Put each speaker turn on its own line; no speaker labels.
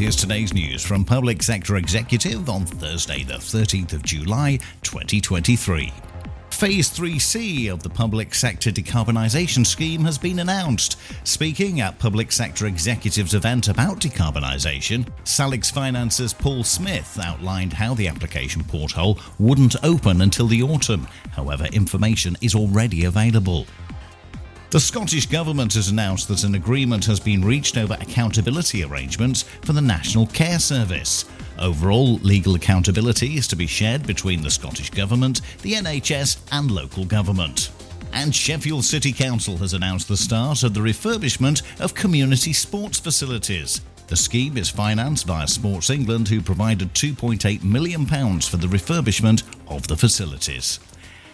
here's today's news from Public Sector Executive on Thursday, the 13th of July, 2023. Phase 3C of the Public Sector Decarbonisation Scheme has been announced. Speaking at Public Sector Executives event about decarbonisation, Salix Finance's Paul Smith outlined how the application porthole wouldn't open until the autumn. However, information is already available. The Scottish Government has announced that an agreement has been reached over accountability arrangements for the National Care Service. Overall, legal accountability is to be shared between the Scottish Government, the NHS, and local government. And Sheffield City Council has announced the start of the refurbishment of community sports facilities. The scheme is financed via Sports England, who provided £2.8 million for the refurbishment of the facilities.